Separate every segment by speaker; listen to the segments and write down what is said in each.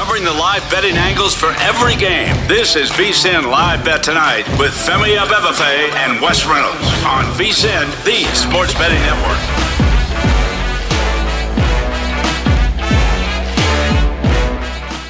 Speaker 1: Covering the live betting angles for every game. This is VSIN Live Bet Tonight with Femi Abebefe and Wes Reynolds on VSIN, the sports betting network.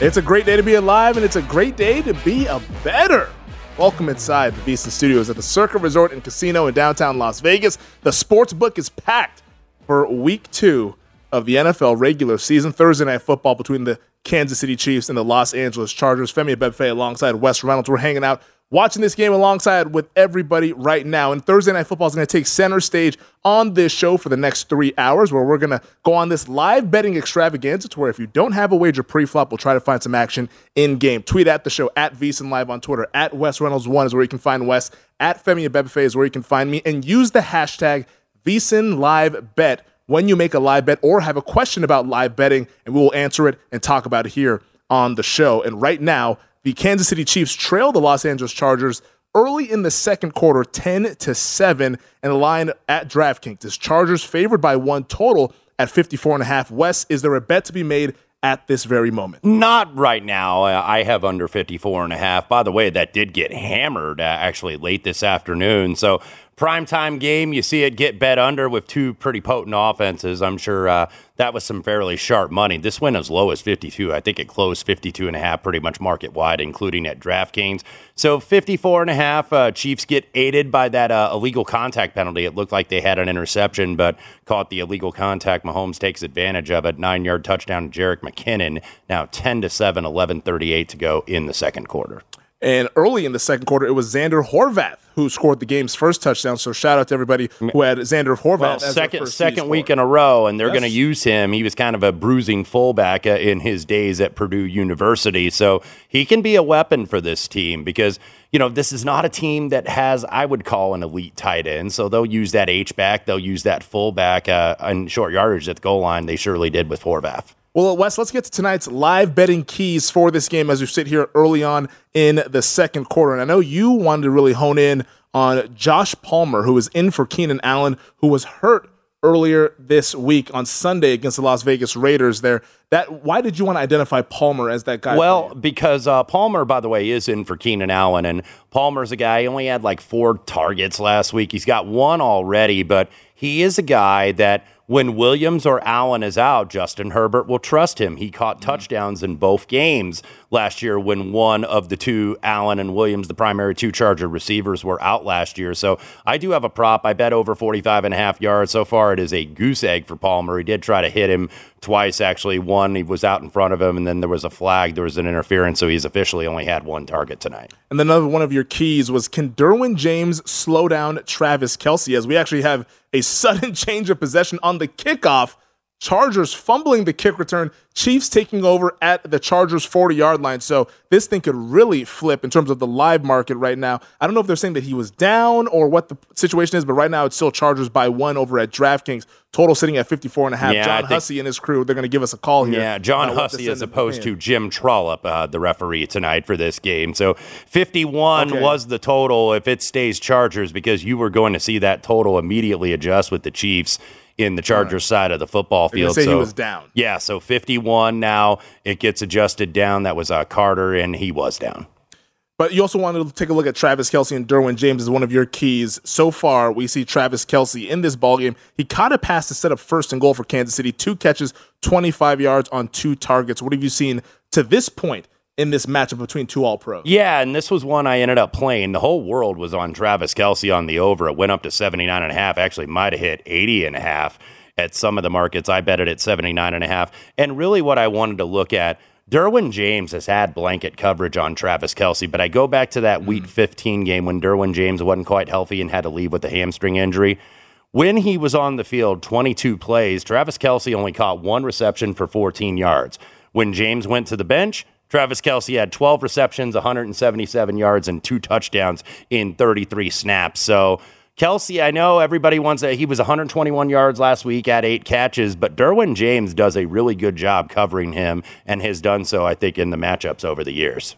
Speaker 2: It's a great day to be alive, and it's a great day to be a better. Welcome inside the VSIN Studios at the Circa Resort and Casino in downtown Las Vegas. The sports book is packed for week two of the NFL regular season. Thursday night football between the Kansas City Chiefs and the Los Angeles Chargers. Femi Abebefe alongside Wes Reynolds. We're hanging out watching this game alongside with everybody right now. And Thursday Night Football is going to take center stage on this show for the next three hours, where we're going to go on this live betting extravaganza to where if you don't have a wager pre-flop, we'll try to find some action in game. Tweet at the show at VSIN Live on Twitter. At Wes Reynolds one is where you can find Wes. At Femi Abebefe is where you can find me. And use the hashtag VSIN Live Bet when you make a live bet or have a question about live betting, and we will answer it and talk about it here on the show. And right now, the Kansas City Chiefs trail the Los Angeles Chargers early in the second quarter, 10 to 7, and the line at DraftKings is Chargers favored by one total at 54 and a half. Wes, is there a bet to be made at this very moment?
Speaker 3: Not right now. I have under 54 and a half. By the way, that did get hammered uh, actually late this afternoon. So primetime game, you see it get bet under with two pretty potent offenses. I'm sure uh, that was some fairly sharp money. This went as low as 52. I think it closed 52 and a half, pretty much market wide, including at DraftKings. So 54 and a half. Uh, Chiefs get aided by that uh, illegal contact penalty. It looked like they had an interception, but caught the illegal contact. Mahomes takes advantage of it. Nine yard touchdown to Jerick McKinnon. Now 10 to 7, 11:38 to go in the second quarter.
Speaker 2: And early in the second quarter, it was Zander Horvath who scored the game's first touchdown. So shout out to everybody who had Zander Horvath.
Speaker 3: Well, second second week in a row, and they're yes. going to use him. He was kind of a bruising fullback uh, in his days at Purdue University, so he can be a weapon for this team because you know this is not a team that has I would call an elite tight end. So they'll use that H back, they'll use that fullback uh, on short yardage at the goal line. They surely did with Horvath.
Speaker 2: Well, Wes, let's get to tonight's live betting keys for this game as we sit here early on in the second quarter. And I know you wanted to really hone in on Josh Palmer, who is in for Keenan Allen, who was hurt earlier this week on Sunday against the Las Vegas Raiders. There, that why did you want to identify Palmer as that guy?
Speaker 3: Well, because uh, Palmer, by the way, is in for Keenan Allen, and Palmer's a guy. He only had like four targets last week. He's got one already, but he is a guy that when Williams or Allen is out, Justin Herbert will trust him. He caught mm-hmm. touchdowns in both games last year when one of the two, Allen and Williams, the primary two Charger receivers, were out last year. So I do have a prop. I bet over 45 and a half yards. So far, it is a goose egg for Palmer. He did try to hit him twice, actually. One, he was out in front of him, and then there was a flag. There was an interference. So he's officially only had one target tonight.
Speaker 2: And then another one of your keys was can Derwin James slow down Travis Kelce? As we actually have a sudden change of possession on the kickoff. Chargers fumbling the kick return, Chiefs taking over at the Chargers 40 yard line. So this thing could really flip in terms of the live market right now. I don't know if they're saying that he was down or what the situation is, but right now it's still Chargers by one over at DraftKings. Total sitting at 54 and a half.
Speaker 3: Yeah,
Speaker 2: John Hussey and his crew, they're going to give us a call here.
Speaker 3: Yeah, John Hussey as opposed to Jim Trollope, uh, the referee tonight for this game. So 51
Speaker 2: Okay.
Speaker 3: was the total if it stays Chargers because you were going to see that total immediately adjust with the Chiefs in the Chargers side of the football field.
Speaker 2: say he was down.
Speaker 3: Yeah, so 51 now. It gets adjusted down. That was uh, Carter, and he was down.
Speaker 2: But you also wanted to take a look at Travis Kelce and Derwin James as one of your keys. So far, we see Travis Kelce in this ballgame. He caught a pass to set up first and goal for Kansas City. Two catches, 25 yards on two targets. What have you seen to this point in this matchup between two All Pros?
Speaker 3: Yeah, and this was one I ended up playing. The whole world was on Travis Kelce on the over. It went up to 79 and a half. Actually, might have hit 80 and a half at some of the markets. I bet it at 79 and a half. And really what I wanted to look at, Derwin James has had blanket coverage on Travis Kelce, but I go back to that week mm. 15 game when Derwin James wasn't quite healthy and had to leave with a hamstring injury. When he was on the field, 22 plays, Travis Kelce only caught one reception for 14 yards. When James went to the bench, Travis Kelce had 12 receptions, 177 yards, and two touchdowns in 33 snaps. So, Kelce, I know everybody wants that. He was 121 yards last week at eight catches, but Derwin James does a really good job covering him and has done so, I think, in the matchups over the years.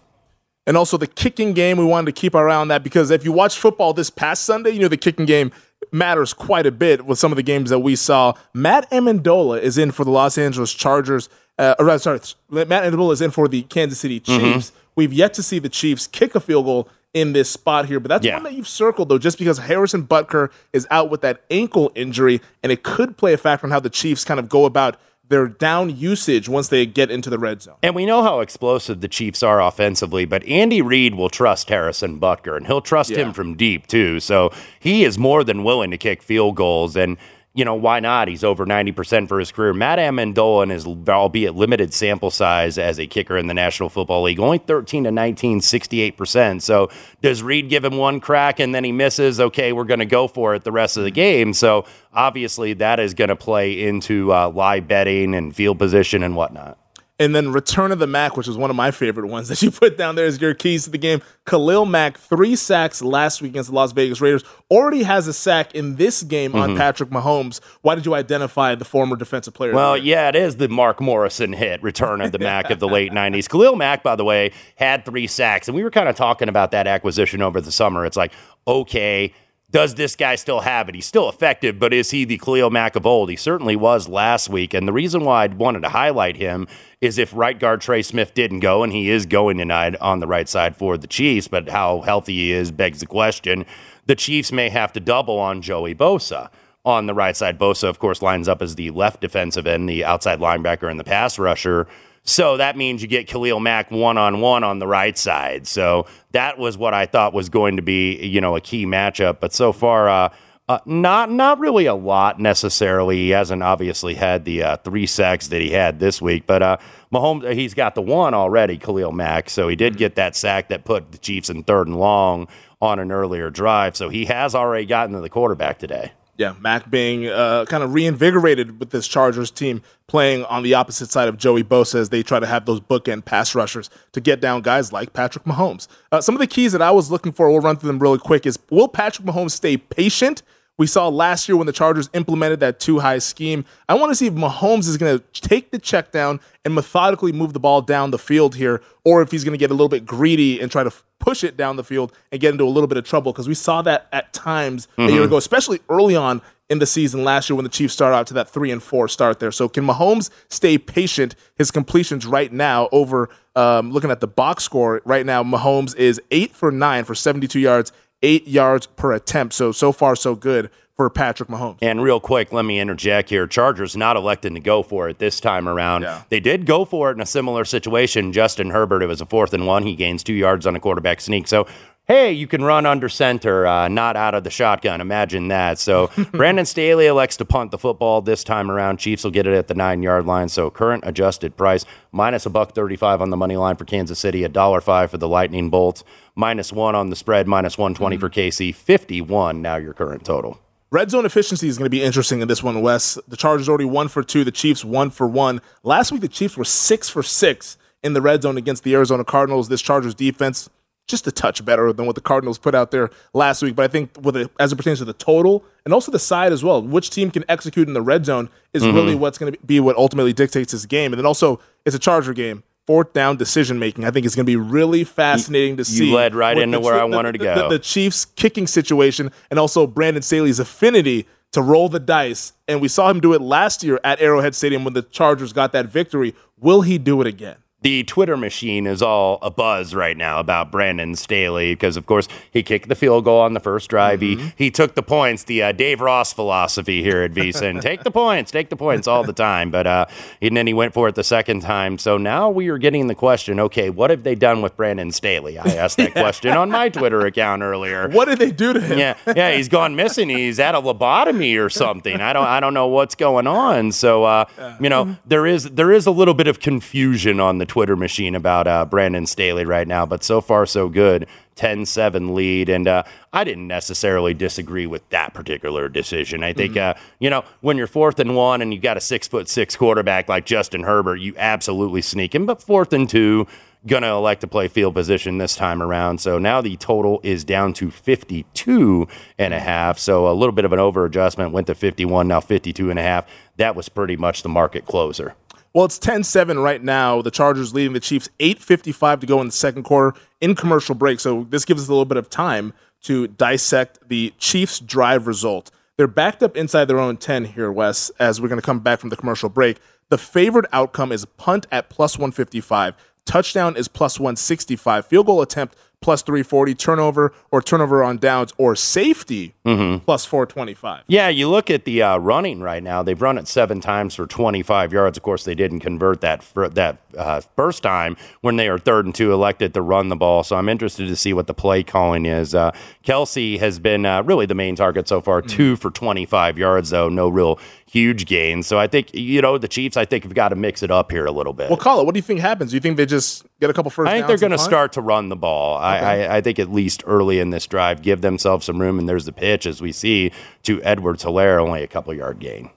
Speaker 2: And also the kicking game, we wanted to keep our eye on that because if you watch football this past Sunday, you know the kicking game matters quite a bit with some of the games that we saw. Matt Ammendola is in for the Los Angeles Chargers. Uh, or, sorry, Matt Ammendola is in for the Kansas City
Speaker 3: Mm-hmm.
Speaker 2: Chiefs. We've yet to see the Chiefs kick a field goal in this spot here, but that's
Speaker 3: Yeah.
Speaker 2: one that you've circled though, just because Harrison Butker is out with that ankle injury, and it could play a factor on how the Chiefs kind of go about their down usage once they get into the red zone.
Speaker 3: And we know how explosive the Chiefs are offensively, but Andy Reid will trust Harrison Butker, and he'll trust
Speaker 2: Yeah.
Speaker 3: him from deep, too. So he is more than willing to kick field goals. And, you know, why not? He's over 90% for his career. Matt Ammendola, in his albeit limited sample size as a kicker in the National Football League, only 13 to 19, 68%. So does Reid give him one crack and then he misses? Okay, we're going to go for it the rest of the game. So obviously that is going to play into uh, live betting and field position and whatnot.
Speaker 2: And then Return of the Mack, which is one of my favorite ones that you put down there as your keys to the game. Khalil Mack, three sacks last week against the Las Vegas Raiders, already has a sack in this game
Speaker 3: Mm-hmm.
Speaker 2: on Patrick Mahomes. Why did you identify the former defensive player?
Speaker 3: Well, yeah, it is the Mark Morrison hit, return of the Mack of the late 90s. Khalil Mack, by the way, had three sacks. And we were kind of talking about that acquisition over the summer. It's like, okay, does this guy still have it? He's still effective, but is he the Khalil Mack of old? He certainly was last week. And the reason why I wanted to highlight him is if right guard Trey Smith didn't go, and he is going tonight on the right side for the Chiefs, but how healthy he is begs the question. The Chiefs may have to double on Joey Bosa on the right side. Bosa, of course, lines up as the left defensive end, the outside linebacker, and the pass rusher. So that means you get Khalil Mack one on one on the right side. So that was what I thought was going to be, you know, a key matchup. But so far, uh, uh, not not really a lot necessarily. He hasn't obviously had the uh, three sacks that he had this week, but uh, Mahomes he's got the one already, Khalil Mack. So he did get that sack that put the Chiefs in third and long on an earlier drive. So he has already gotten to the quarterback today.
Speaker 2: Yeah, Mack being uh, kind of reinvigorated with this Chargers team playing on the opposite side of Joey Bosa as they try to have those bookend pass rushers to get down guys like Patrick Mahomes. Uh, some of the keys that I was looking for, we'll run through them really quick, is will Patrick Mahomes stay patient? We saw last year when the Chargers implemented that two high scheme. I want to see if Mahomes is going to take the check down and methodically move the ball down the field here, or if he's going to get a little bit greedy and try to push it down the field and get into a little bit of trouble because we saw that at times a year ago, especially early on in the season last year when the Chiefs started out to that three and four start there. So can Mahomes stay patient? His completions right now over um, looking at the box score right now, Mahomes is eight for nine for 72 yards, eight yards per attempt. So so far so good for Patrick Mahomes.
Speaker 3: And real quick, let me interject here. Chargers not electing to go for it this time around.
Speaker 2: Yeah.
Speaker 3: They did go for it in a similar situation. Justin Herbert, it was a fourth and one. He gains two yards on a quarterback sneak. So hey, you can run under center, uh, not out of the shotgun. Imagine that. So Brandon Staley elects to punt the football this time around. Chiefs will get it at the nine yard line. So current adjusted price minus a buck thirty five on the money line for Kansas City, a dollar five for the Lightning Bolts, minus one on the spread, minus one twenty for KC, fifty one. Now your current total.
Speaker 2: Red zone efficiency is going to be interesting in this one, Wes. The Chargers already one for two. The Chiefs one for one. Last week, the Chiefs were six for six in the red zone against the Arizona Cardinals. This Chargers defense just a touch better than what the Cardinals put out there last week. But I think with it, as it pertains to the total and also the side as well, which team can execute in the red zone is
Speaker 3: Mm-hmm.
Speaker 2: really what's going to be what ultimately dictates this game. And then also, it's a Charger game. Fourth down decision making, I think, is going to be really fascinating to
Speaker 3: you
Speaker 2: see.
Speaker 3: led right into
Speaker 2: the
Speaker 3: where
Speaker 2: Chi-
Speaker 3: I wanted to
Speaker 2: the-
Speaker 3: go.
Speaker 2: The, the Chiefs kicking situation and also Brandon Staley's affinity to roll the dice. And we saw him do it last year at Arrowhead Stadium when the Chargers got that victory. Will he do it again?
Speaker 3: The Twitter machine is all a buzz right now about Brandon Staley because, of course, he kicked the field goal on the first drive.
Speaker 2: Mm-hmm.
Speaker 3: He he took the points, the uh, Dave Ross philosophy here at VSiN. take the points, take the points all the time. But uh, and then he went for it the second time. So now we are getting the question: Okay, what have they done with Brandon Staley? I asked that question on my Twitter account earlier.
Speaker 2: What did they do to him?
Speaker 3: Yeah, yeah, he's gone missing. He's at a lobotomy or something. I don't, I don't know what's going on. So, uh, you know, there is there is a little bit of confusion on the Twitter machine about uh, Brandon Staley right now, but so far so good. 10-7 lead, and uh, I didn't necessarily disagree with that particular decision. I think, uh, you know, when you're fourth and one and you've got a six foot six quarterback like Justin Herbert, you absolutely sneak him. But fourth and two, going to elect to play field position this time around. So now the total is down to 52 and a half. So a little bit of an over adjustment went to 51, now 52 and a half. That was pretty much the market closer.
Speaker 2: Well, it's 10-7 right now. The Chargers leading the Chiefs 8:55 to go in the second quarter in commercial break. So this gives us a little bit of time to dissect the Chiefs drive result. They're backed up inside their own 10 here, Wes, as we're going to come back from the commercial break. The favored outcome is punt at plus 155, touchdown is plus 165, field goal attempt plus 340, turnover or turnover on downs or safety plus 425.
Speaker 3: Yeah, you look at the uh, running right now. They've run it seven times for 25 yards. Of course, they didn't convert that that uh, first time when they were third and two, elected to run the ball. So I'm interested to see what the play calling is. Uh, Kelce has been uh, really the main target so far. Two for 25 yards, though, no real huge gains. So I think you know the Chiefs. I think have got to mix it up here a little bit.
Speaker 2: Well, call it. What do you think happens? Do you think they just get a couple first
Speaker 3: I think they're going to start to run the ball. I, I, I think at least early in this drive, give themselves some room, and there's the pitch as we see to Edwards Helaire, only a couple yard gain.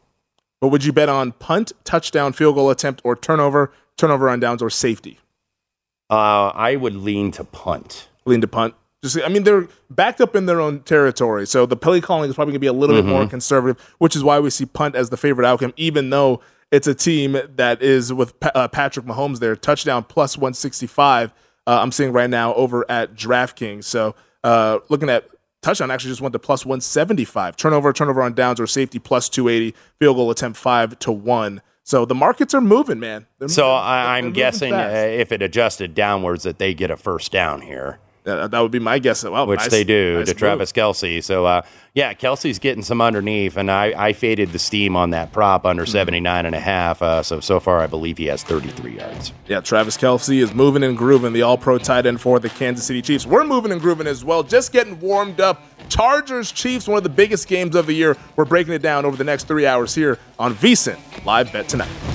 Speaker 2: But would you bet on punt, touchdown, field goal attempt, or turnover, turnover on downs, or safety?
Speaker 3: Uh, I would lean to punt.
Speaker 2: Lean to punt. Just, I mean, they're backed up in their own territory, so the play calling is probably going to be a little bit more conservative, which is why we see punt as the favorite outcome, even though it's a team that is with uh, Patrick Mahomes there, touchdown plus 165. Uh, I'm seeing right now over at DraftKings. So uh, looking at touchdown, actually just went to plus 175. Turnover, turnover on downs, or safety plus 280. Field goal attempt five to one. So the markets are moving, man.
Speaker 3: So
Speaker 2: moving-
Speaker 3: I,
Speaker 2: they're
Speaker 3: I'm guessing uh,
Speaker 2: fast.
Speaker 3: if it adjusted downwards, that they get a first down here,
Speaker 2: Uh, that would be my guess. Well,
Speaker 3: which
Speaker 2: nice-
Speaker 3: they do
Speaker 2: nice
Speaker 3: to
Speaker 2: move.
Speaker 3: Travis Kelce. So uh, yeah, Kelce's getting some underneath, and I, I faded the steam on that prop under 79 and a half. Uh, so so far, I believe he has 33 yards.
Speaker 2: Yeah, Travis Kelce is moving and grooving, the all pro tight end for the Kansas City Chiefs. We're moving and grooving as well, just getting warmed up. Chargers Chiefs, one of the biggest games of the year. We're breaking it down over the next three hours here on VSIN Live Bet Tonight.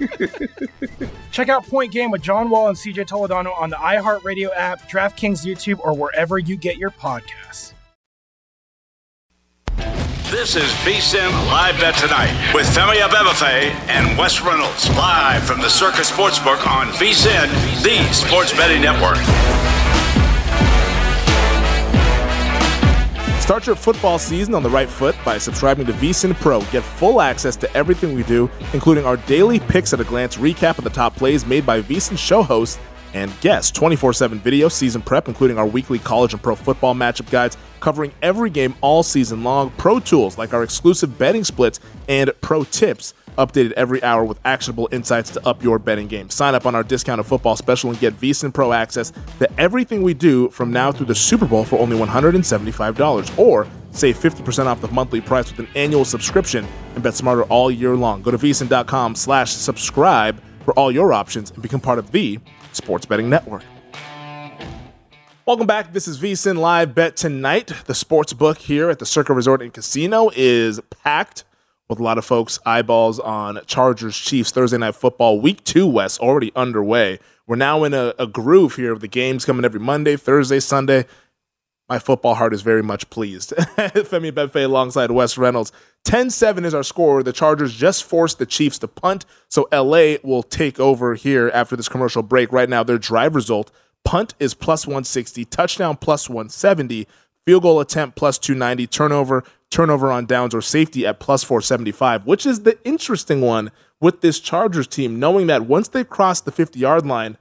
Speaker 4: Check out Point Game with John Wall and CJ Toledano on the iHeartRadio app, DraftKings YouTube, or wherever you get your podcasts.
Speaker 1: This is VSIN Live Bet Tonight with Femi Abebefe and Wes Reynolds. Live from the Circa Sportsbook on VSIN, the sports betting network.
Speaker 2: Start your football season on the right foot by subscribing to VSIN Pro. Get full access to everything we do, including our daily picks at a glance recap of the top plays made by VSIN show hosts and guests. 24 7 video, season prep, including our weekly college and pro football matchup guides covering every game all season long. Pro tools like our exclusive betting splits and pro tips updated every hour with actionable insights to up your betting game. Sign up on our discounted football special and get VSiN Pro access to everything we do from now through the Super Bowl for only $175 or save 50% off the monthly price with an annual subscription and bet smarter all year long. Go to VSiN.com slash subscribe for all your options and become part of the Sports Betting Network. Welcome back. This is VSiN Live Bet Tonight. The sports book here at the Circa Resort and Casino is packed with a lot of folks' eyeballs on Chargers Chiefs Thursday Night Football. Week two, Wes, already underway. We're now in a, a groove here of the games coming every Monday, Thursday, Sunday. My football heart is very much pleased. Femi Befe alongside Wes Reynolds. 10 7 is our score. The Chargers just forced the Chiefs to punt, so LA will take over here after this commercial break. Right now, their drive result punt is plus 160, touchdown plus 170, field goal attempt plus 290, turnover, turnover on downs or safety at plus 475, which is the interesting one with this Chargers team, knowing that once they've crossed the 50 yard line,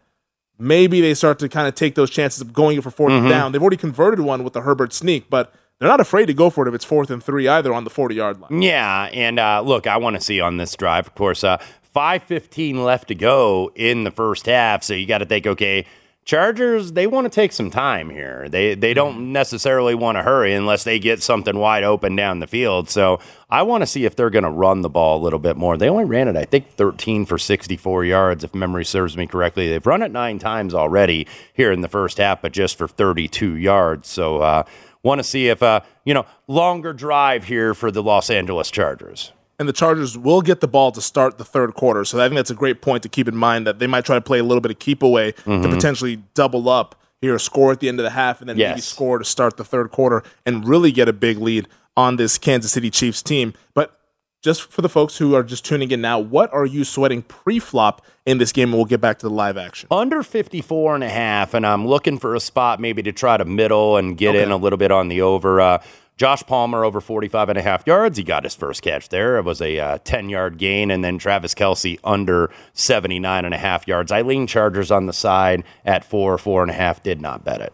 Speaker 2: maybe they start to kind of take those chances of going for 4th
Speaker 3: Mhm.
Speaker 2: down. They've already converted one with the Herbert sneak, but they're not afraid to go for it if it's fourth and three either on the 40 yard line.
Speaker 3: Yeah, and uh, look, I want to see on this drive, of course, uh, 5.15 left to go in the first half. So you got to think, okay, Chargers, they want to take some time here. They they don't necessarily want to hurry unless they get something wide open down the field. So I want to see if they're going to run the ball a little bit more. They only ran it, I think, 13 for 64 yards, if memory serves me correctly. They've run it nine times already here in the first half, but just for 32 yards. So uh, want to see if, uh, you know, longer drive here for the Los Angeles Chargers.
Speaker 2: And the Chargers will get the ball to start the third quarter. So I think that's a great point to keep in mind that they might try to play a little bit of keep away to
Speaker 3: Mhm.
Speaker 2: potentially double up here, score at the end of the half, and then maybe score to start the third quarter and really get a big lead on this Kansas City Chiefs team. But just for the folks who are just tuning in now, what are you sweating pre-flop in this game? And we'll get back to the live action.
Speaker 3: Under 54 and a half, and I'm looking for a spot maybe to try to middle and get in a little bit on the over. Uh, Josh Palmer over 45 and a half yards. He got his first catch there. It was a uh, 10 yard gain. And then Travis Kelce under 79 and a half yards. I lean Chargers on the side at four, four and a half. Did not bet it.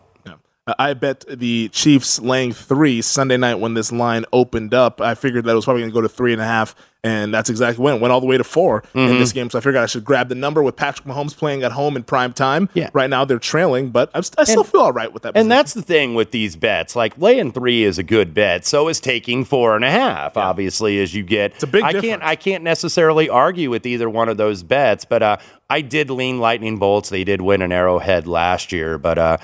Speaker 2: I bet the Chiefs laying three Sunday night when this line opened up. I figured that it was probably going to go to three and a half And that's exactly when it went all the way to 4 in
Speaker 3: Mhm.
Speaker 2: this game. So I figured I should grab the number with Patrick Mahomes playing at home in prime time. Yeah. Right now they're trailing, but I'm, st- I still
Speaker 3: And-
Speaker 2: feel all right with that.
Speaker 3: And that's the thing with these bets. Like laying three is a good bet. So is taking four and a half. Obviously, as you get, it's a
Speaker 2: big
Speaker 3: I can't. I can't necessarily argue with either one of those bets. But uh, I did lean Lightning Bolts. They did win an Arrowhead last year, but. Uh,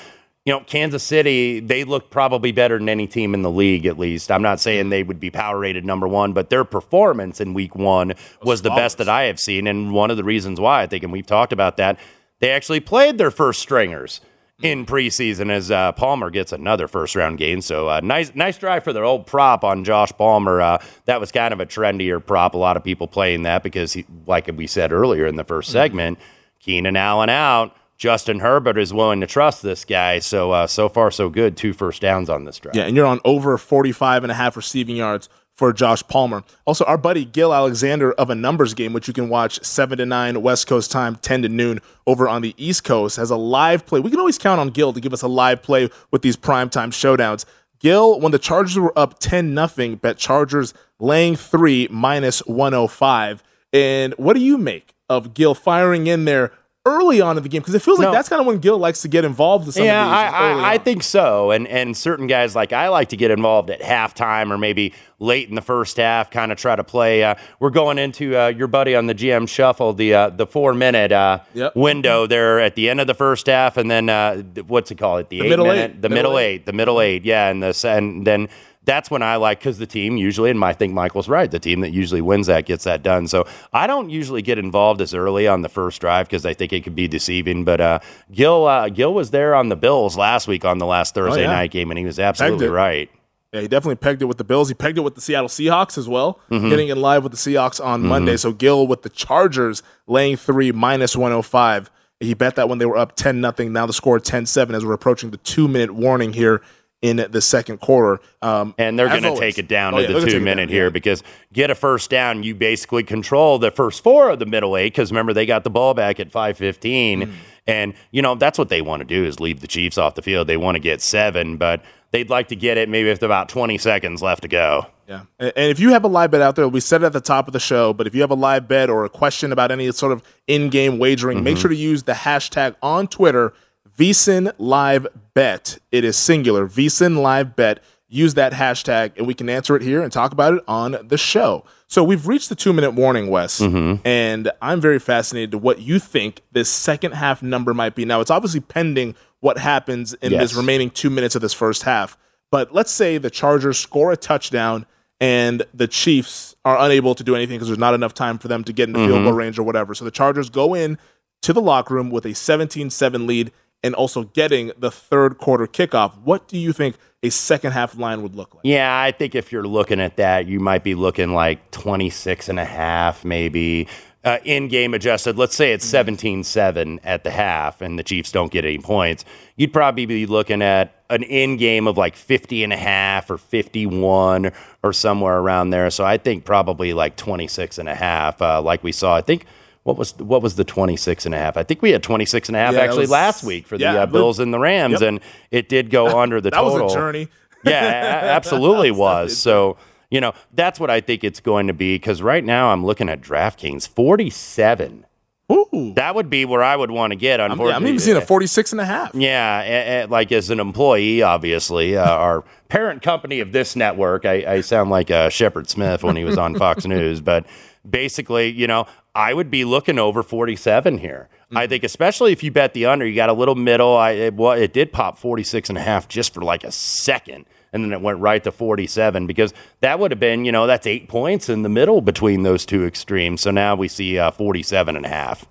Speaker 3: you know, Kansas City, they look probably better than any team in the league, at least. I'm not saying they would be power rated number one, but their performance in week one was the best that I have seen. And one of the reasons why I think, and we've talked about that, they actually played their first stringers in preseason as uh, Palmer gets another first round gain. So uh, nice, nice drive for their old prop on Josh Palmer. Uh, that was kind of a trendier prop. A lot of people playing that because, he, like we said earlier in the 1st segment, Keenan Allen out. Justin Herbert is willing to trust this guy. So uh, so far so good. Two first downs on this drive.
Speaker 2: Yeah, and you're on over 45 and a half receiving yards for Josh Palmer. Also, our buddy Gill Alexander of a numbers game, which you can watch 7 to 9 West Coast time, 10 to noon over on the East Coast, has a live play. We can always count on Gill to give us a live play with these primetime showdowns. Gill, when the Chargers were up 10 nothing, bet Chargers laying three minus 105. And what do you make of Gill firing in there early on in the game? Because it feels like
Speaker 3: No.
Speaker 2: that's kind of when Gill likes to get involved with some
Speaker 3: yeah,
Speaker 2: of these.
Speaker 3: I, I, I think so. And and certain guys like I like to get involved at halftime or maybe late in the first half, kind of try to play. Uh, we're going into uh, your buddy on the GM shuffle, the uh, the four minute uh,
Speaker 2: Yep.
Speaker 3: window there at the end of the first half, and then uh, what's it called? The,
Speaker 2: The
Speaker 3: eight
Speaker 2: middle
Speaker 3: minute,
Speaker 2: eight.
Speaker 3: the
Speaker 2: Middle
Speaker 3: middle
Speaker 2: eight.
Speaker 3: eight, the middle eight, yeah, and the and then. That's when I like because the team usually, and I think Michael's right. The team that usually wins that gets that done. So I don't usually get involved as early on the first drive because I think it could be deceiving. But uh, Gill, uh, Gill was there on the Bills last week on the last Thursday
Speaker 2: Oh, yeah.
Speaker 3: night game, and he was absolutely right.
Speaker 2: Yeah, he definitely pegged it with the Bills. He pegged it with the Seattle Seahawks as well,
Speaker 3: Mhm.
Speaker 2: getting in live with the Seahawks on
Speaker 3: Mhm.
Speaker 2: Monday. So Gill with the Chargers laying three minus 105. He bet that when they were up 10 nothing. Now the score 10 7 as we're approaching the two minute warning here in the second quarter. Um,
Speaker 3: And they're going to take it down
Speaker 2: Oh,
Speaker 3: to
Speaker 2: yeah,
Speaker 3: the two minute
Speaker 2: down,
Speaker 3: here because get a first down, you basically control the first four of the middle eight because remember they got the ball back at five fifteen,
Speaker 2: Mm.
Speaker 3: and you know that's what they want to do is leave the Chiefs off the field. They want to get seven, but they'd like to get it maybe with about twenty seconds left to go.
Speaker 2: Yeah. And if you have a live bet out there, we said it at the top of the show, but if you have a live bet or a question about any sort of in game wagering, make
Speaker 3: Mhm.
Speaker 2: sure to use the hashtag on Twitter, VSIN Live Bet. It is singular, VSIN Live Bet. Use that hashtag and we can answer it here and talk about it on the show. So we've reached the two minute warning, Wes, and I'm very fascinated to what you think this second half number might be. Now, it's obviously pending what happens in
Speaker 3: Yes.
Speaker 2: this remaining two minutes of this first half. But let's say the Chargers score a touchdown and the Chiefs are unable to do anything because there's not enough time for them to get into field
Speaker 3: Mhm.
Speaker 2: goal range or whatever. So the Chargers go in to the locker room with a 17-7 lead and also getting the third quarter kickoff. What do you think a second half line would look like?
Speaker 3: Yeah, I think if you're looking at that, you might be looking like 26 and a half, maybe uh, in game adjusted. Let's say it's 17 7 at the half and the Chiefs don't get any points. You'd probably be looking at an in game of like 50 and a half or 51 or somewhere around there. So I think probably like 26 and a half, uh, like we saw. I think. What was what was the 26 and a half? I think we had 26 and a half
Speaker 2: Yeah,
Speaker 3: actually
Speaker 2: was-
Speaker 3: last week for the
Speaker 2: yeah,
Speaker 3: uh, Bills and the Rams
Speaker 2: Yep.
Speaker 3: and it did go under the
Speaker 2: that
Speaker 3: total.
Speaker 2: was a journey.
Speaker 3: Yeah, absolutely was. So, you know, that's what I think it's going to be because right now I'm looking at DraftKings 47.
Speaker 2: Ooh.
Speaker 3: That would be where I would want to get,
Speaker 2: I'm,
Speaker 3: unfortunately.
Speaker 2: I'm even seeing a 46 and a half.
Speaker 3: Yeah, a- a- like as an employee, obviously, uh, our parent company of this network. I, I sound like uh, Shepard Smith when he was on Fox News, but basically, you know, I would be looking over 47 here. I think, especially if you bet the under, you got a little middle. I it, well, it did pop 46 and a half just for like a second. And then it went right to 47 because that would have been, you know, that's eight points in the middle between those two extremes. So now we see uh, 47 and a half.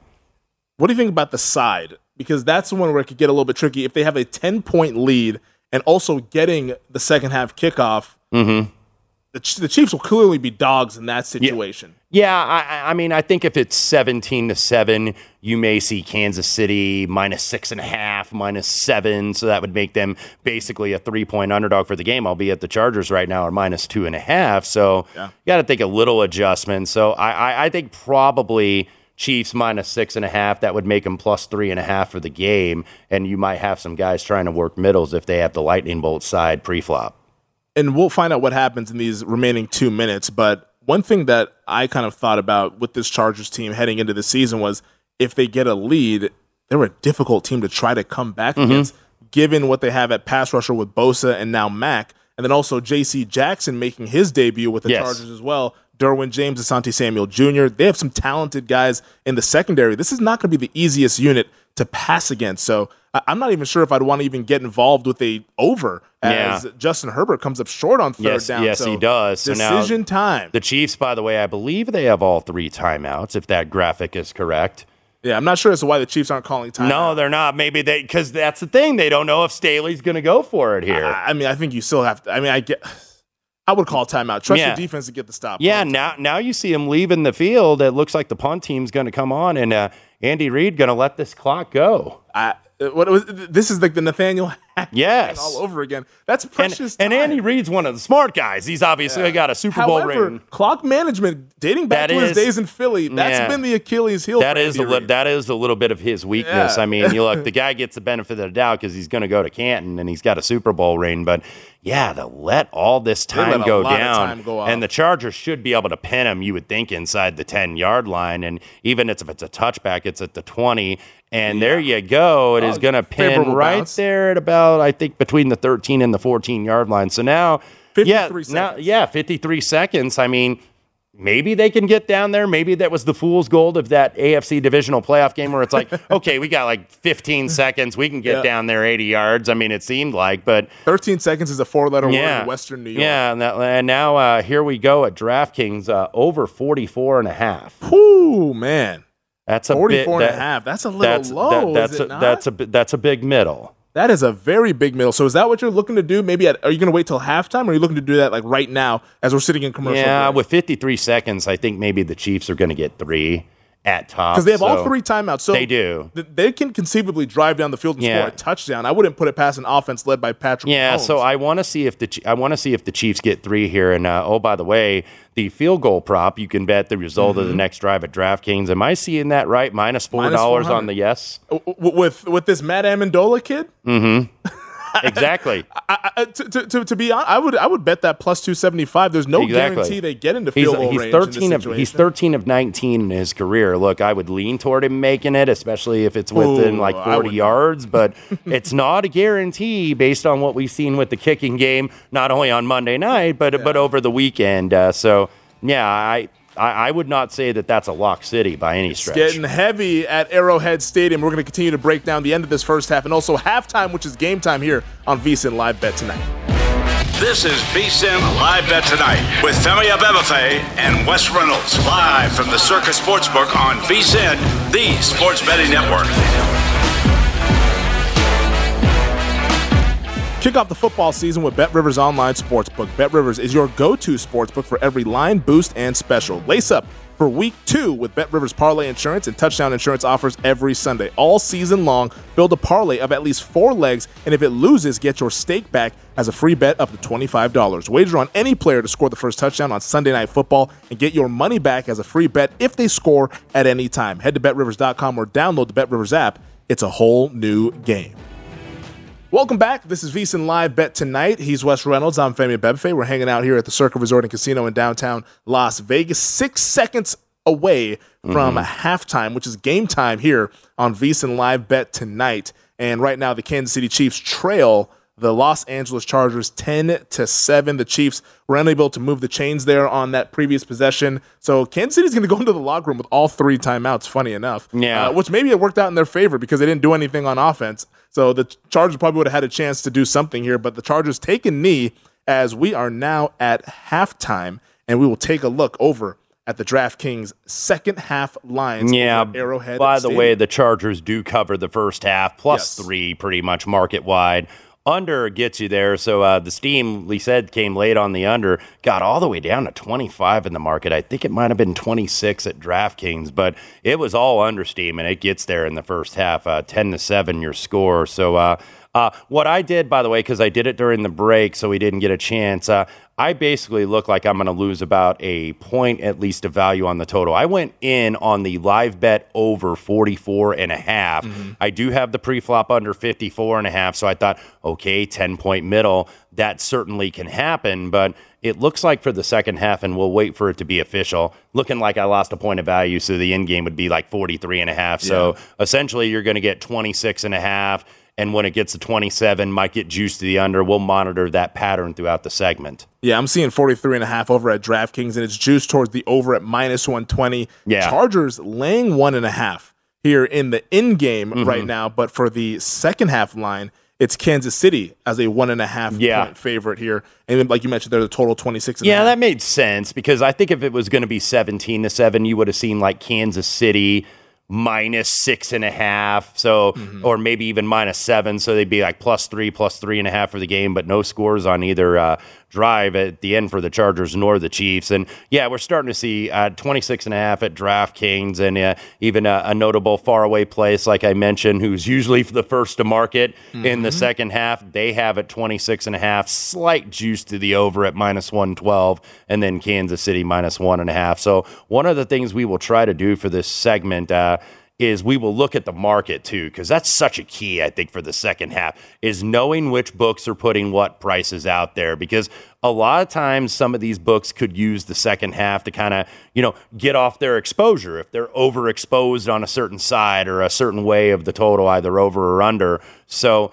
Speaker 2: What do you think about the side? Because that's the one where it could get a little bit tricky. If they have a 10 point lead and also getting the second half kickoff,
Speaker 3: Mm-hmm.
Speaker 2: The, Ch- the Chiefs will clearly be dogs in that situation.
Speaker 3: Yeah, I, I- I mean, I think if it's seventeen to seven, you may see Kansas City minus six and a half, minus seven, so that would make them basically a three-point underdog for the game. Albeit the Chargers right now are minus two and a half, so
Speaker 2: Yeah.
Speaker 3: you got to think a little adjustment. So I, I, I think probably Chiefs minus six and a half. That would make them plus three and a half for the game, and you might have some guys trying to work middles if they have the lightning bolt side pre-flop.
Speaker 2: And we'll find out what happens in these remaining two minutes. But one thing that I kind of thought about with this Chargers team heading into the season was if they get a lead, they're a difficult team to try to come back
Speaker 3: Mm-hmm.
Speaker 2: against, given what they have at pass rusher with Bosa and now Mack, and then also J.C. Jackson making his debut with the
Speaker 3: Yes.
Speaker 2: Chargers as well. Derwin James, Asante Samuel Jr. They have some talented guys in the secondary. This is not going to be the easiest unit to pass against. So I'm not even sure if I'd want to even get involved with a over as
Speaker 3: Yeah.
Speaker 2: Justin Herbert comes up short on third
Speaker 3: Yes,
Speaker 2: down.
Speaker 3: yes,
Speaker 2: So
Speaker 3: he does. So now-
Speaker 2: decision time.
Speaker 3: The Chiefs, by the way, I believe they have all three timeouts, if that graphic is correct.
Speaker 2: Yeah, I'm not sure as to why the Chiefs aren't calling time.
Speaker 3: No, they're not. Maybe they because that's the thing. They don't know if Staley's going to go for it here.
Speaker 2: I, I mean, I think you still have to. I mean, I get. I would call timeout. Trust
Speaker 3: Yeah.
Speaker 2: your defense to get the stop.
Speaker 3: yeah, now now you see him leaving the field. It looks like the punt team's going to come on, and uh, Andy Reid going to let this clock go.
Speaker 2: I, Uh, what was this is like the Nathaniel
Speaker 3: Yes.
Speaker 2: all over again. That's precious.
Speaker 3: and
Speaker 2: time.
Speaker 3: Andy Reid's one of the smart guys. He's obviously got a Super Bowl
Speaker 2: However,
Speaker 3: ring.
Speaker 2: clock management dating back
Speaker 3: That
Speaker 2: to his days in Philly, that's
Speaker 3: Yeah.
Speaker 2: been the Achilles heel.
Speaker 3: That is a li- that is a little bit of his weakness.
Speaker 2: Yeah.
Speaker 3: I mean, you look, the guy gets the benefit of the doubt because he's going to go to Canton and he's got a Super Bowl ring. But yeah, to let all this time go down,
Speaker 2: time go
Speaker 3: and the Chargers should be able to pin him. You would think inside the ten yard line, and even if it's a touchback, it's at the twenty. And there you go. It is
Speaker 2: Oh,
Speaker 3: going to pin right
Speaker 2: bounce.
Speaker 3: there at about I think between the thirteen and the fourteen yard line. So now, yeah,
Speaker 2: 53
Speaker 3: now,
Speaker 2: seconds.
Speaker 3: yeah, fifty three seconds. I mean maybe they can get down there. Maybe that was the fool's gold of that AFC divisional playoff game where it's like, okay, we got like 15 seconds. We can get
Speaker 2: Yeah.
Speaker 3: down there 80 yards. I mean, it seemed like, but
Speaker 2: 13 seconds is a four-letter word in Western New York.
Speaker 3: Yeah. And, that, and now uh, here we go at DraftKings uh, over 44 and a half.
Speaker 2: Whoo, man.
Speaker 3: That's a
Speaker 2: 44
Speaker 3: bit,
Speaker 2: and a half. That's a little
Speaker 3: that's,
Speaker 2: low,
Speaker 3: that-
Speaker 2: is
Speaker 3: that's
Speaker 2: it
Speaker 3: a,
Speaker 2: not?
Speaker 3: That's a, that's a big middle.
Speaker 2: That is a very big middle. So is that what you're looking to do? Maybe at, are you going to wait till halftime, or are you looking to do that like right now as we're sitting in commercial?
Speaker 3: Yeah,
Speaker 2: break?
Speaker 3: with 53 seconds, I think maybe the Chiefs are going to get three at top.
Speaker 2: because they have all three timeouts. So
Speaker 3: They do.
Speaker 2: th- They can conceivably drive down the field and
Speaker 3: Yeah.
Speaker 2: score a touchdown. I wouldn't put it past an offense led by Patrick.
Speaker 3: Yeah,
Speaker 2: Mahomes.
Speaker 3: so I want to see if the I want to see if the Chiefs get three here. And uh, oh, by the way, the field goal prop you can bet the result of the next drive at DraftKings. Am I seeing that right? Minus four dollars on the yes.
Speaker 2: With with this Matt Ammendola kid,
Speaker 3: Exactly.
Speaker 2: I, I, to, to, to, be honest, I would I would bet that plus two seventy five. There's no
Speaker 3: Exactly.
Speaker 2: guarantee they get into
Speaker 3: He's,
Speaker 2: field goal
Speaker 3: he's
Speaker 2: range.
Speaker 3: thirteen of he's thirteen of nineteen in his career. Look, I would lean toward him making it, especially if it's within
Speaker 2: Ooh,
Speaker 3: like forty yards. But it's not a guarantee based on what we've seen with the kicking game, not only on Monday night, but but over the weekend. Uh, so yeah, I, I I would not say that that's a lock city by any stretch.
Speaker 2: Getting heavy at Arrowhead Stadium. We're going to continue to break down the end of this first half and also halftime, which is game time here on VSIN Live Bet tonight.
Speaker 1: This is VSIN Live Bet Tonight with Femi Abebefe and Wes Reynolds. Live from the Circa Sportsbook on VSIN, the sports betting network.
Speaker 2: Kick off the football season with Bet Rivers Online Sportsbook. Bet Rivers is your go to sportsbook for every line, boost, and special. Lace up for week two with Bet Rivers Parlay Insurance and Touchdown Insurance offers every Sunday. All season long, build a parlay of at least four legs, and if it loses, get your stake back as a free bet up to $25. Wager on any player to score the first touchdown on Sunday Night Football and get your money back as a free bet if they score at any time. Head to betrivers.com or download the Bet Rivers app. It's a whole new game. Welcome back. This is VSIN Live Bet Tonight. He's Wes Reynolds. I'm Femi Bebefe. We're hanging out here at the Circa Resort and Casino in downtown Las Vegas, six seconds away from mm-hmm. halftime, which is game time here on VSIN Live Bet Tonight. And right now, the Kansas City Chiefs trail the Los Angeles Chargers 10 to 7. The Chiefs were unable to move the chains there on that previous possession. So Kansas City's going to go into the locker room with all three timeouts, funny enough.
Speaker 3: Yeah.
Speaker 2: Uh, which maybe it worked out in their favor because they didn't do anything on offense. So the Chargers probably would have had a chance to do something here, but the Chargers take a knee as we are now at halftime, and we will take a look over at the DraftKings second half lines.
Speaker 3: Yeah.
Speaker 2: Arrowhead.
Speaker 3: By the
Speaker 2: Stadium.
Speaker 3: way, the Chargers do cover the first half plus
Speaker 2: Yes.
Speaker 3: three, pretty much market wide. Under gets you there. So uh, the steam, we said, came late on the under, got all the way down to 25 in the market. I think it might have been 26 at DraftKings, but it was all under steam, and it gets there in the first half. Uh, 10 to 7, your score. So uh, uh, what I did, by the way, because I did it during the break, so we didn't get a chance. Uh, I basically look like I'm going to lose about a point at least of value on the total. I went in on the live bet over 44 and a half. I do have the pre-flop under 54 and a half, so I thought, okay, 10 point middle, that certainly can happen, but it looks like for the second half, and we'll wait for it to be official, looking like I lost a point of value. So the end game would be like 43 and a half. So essentially, you're going to get 26 and a half. And when it gets to 27, might get juiced to the under. We'll monitor that pattern throughout the segment.
Speaker 2: Yeah, I'm seeing 43 and a half over at DraftKings, and it's juiced towards the over at minus 120.
Speaker 3: Yeah.
Speaker 2: Chargers laying one and a half here in the in game
Speaker 3: Mm-hmm.
Speaker 2: right now, but for the second half line, it's Kansas City as a one and a half
Speaker 3: Yeah.
Speaker 2: point favorite here. And then, like you mentioned, they're the total 26 and a
Speaker 3: Yeah, that made sense because I think if it was going to be 17 to 7, you would have seen like Kansas City minus six and a half. So,
Speaker 2: Mm-hmm.
Speaker 3: or maybe even minus seven. So they'd be like plus three, plus three and a half for the game, but no scores on either uh, drive at the end for the Chargers nor the Chiefs. And yeah, we're starting to see uh, 26 and a half at DraftKings and uh, even a, a notable faraway place, like I mentioned, who's usually the first to market in the second half. They have at 26 and a half, slight juice to the over at minus 112, and then Kansas City minus one and a half. So one of the things we will try to do for this segment, uh, is we will look at the market too, because that's such a key, I think, for the second half, is knowing which books are putting what prices out there. Because a lot of times some of these books could use the second half to kind of, you know, get off their exposure. If they're overexposed on a certain side or a certain way of the total, either over or under. So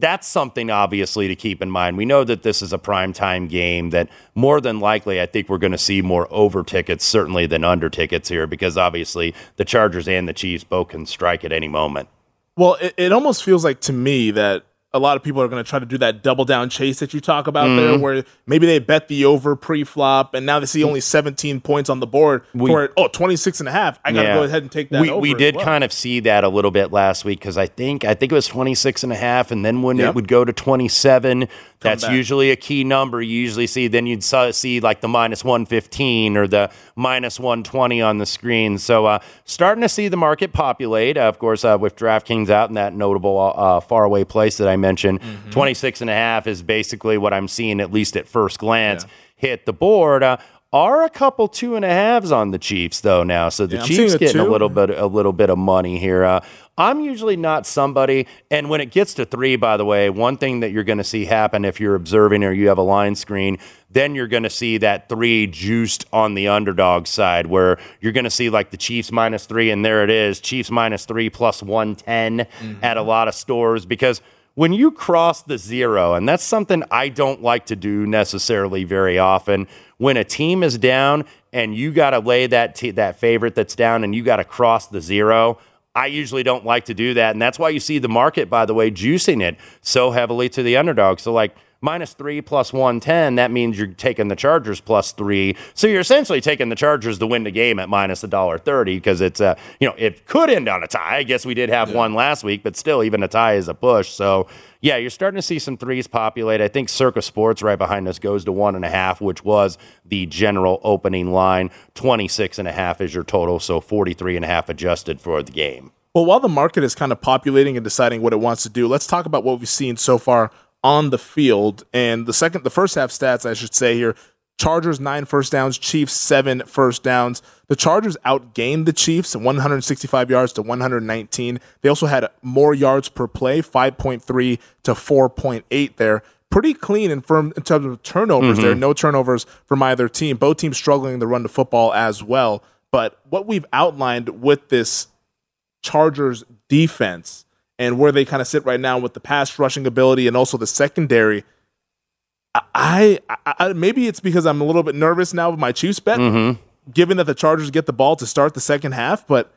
Speaker 3: that's something obviously to keep in mind. We know that this is a prime time game that more than likely I think we're going to see more over tickets certainly than under tickets here because obviously the Chargers and the Chiefs both can strike at any moment.
Speaker 2: Well, it, it almost feels like to me that a lot of people are going to try to do that double down chase that you talk about
Speaker 3: Mm-hmm.
Speaker 2: there, where maybe they bet the over pre flop and now they see only 17 points on the board
Speaker 3: We-
Speaker 2: for, oh, 26 and a half. I got to
Speaker 3: Yeah.
Speaker 2: go ahead and take that
Speaker 3: we,
Speaker 2: over
Speaker 3: we did
Speaker 2: well.
Speaker 3: kind of see that a little bit last week because I think I think it was 26 and a half and then when
Speaker 2: Yep.
Speaker 3: it would go to 27 that's
Speaker 2: back.
Speaker 3: usually a key number you usually see then you'd see like the minus 115 or the minus 120 on the screen so uh, starting to see the market populate uh, of course uh, with DraftKings out in that notable uh, faraway place that I mentioned
Speaker 2: Mm-hmm.
Speaker 3: 26 and a half is basically what I'm seeing at least at first glance hit the board. Uh, are a couple two and a halves on the Chiefs though now. So the
Speaker 2: Yeah,
Speaker 3: Chiefs getting a little bit a little bit of money here. Uh, I'm usually not somebody, and when it gets to three, by the way, one thing that you're going to see happen if you're observing or you have a line screen, then you're going to see that three juiced on the underdog side, where you're going to see like the Chiefs minus three, and there it is, Chiefs minus three plus 110 at a lot of stores because when you cross the zero, and that's something I don't like to do necessarily very often, when a team is down and you got to lay that t- that favorite that's down and you got to cross the zero. I usually don't like to do that, and that's why you see the market, by the way, juicing it so heavily to the underdog. So like minus three plus one ten, that means you're taking the Chargers plus three. So you're essentially taking the Chargers to win the game at minus a dollar thirty because it's a, you know it could end on a tie. I guess we did have one last week, but still even a tie is a push. So yeah, you're starting to see some threes populate. I think Circa Sports right behind us goes to one and a half, which was the general opening line. 26 and a half is your total, so 43 and a half adjusted for the game.
Speaker 2: Well, while the market is kind of populating and deciding what it wants to do, let's talk about what we've seen so far on the field. And the second, the first half stats, I should say here: Chargers nine first downs, Chiefs seven first downs. The Chargers outgained the Chiefs 165 yards to 119. They also had more yards per play, 5.3 to 4.8 there. Pretty clean in, firm, in terms of turnovers there. are No turnovers from either team. Both teams struggling to run the football as well. But what we've outlined with this Chargers defense and where they kind of sit right now with the pass rushing ability and also the secondary. I, I, I maybe it's because I'm a little bit nervous now with my Chiefs bet, mm-hmm. given that the Chargers get the ball to start the second half. But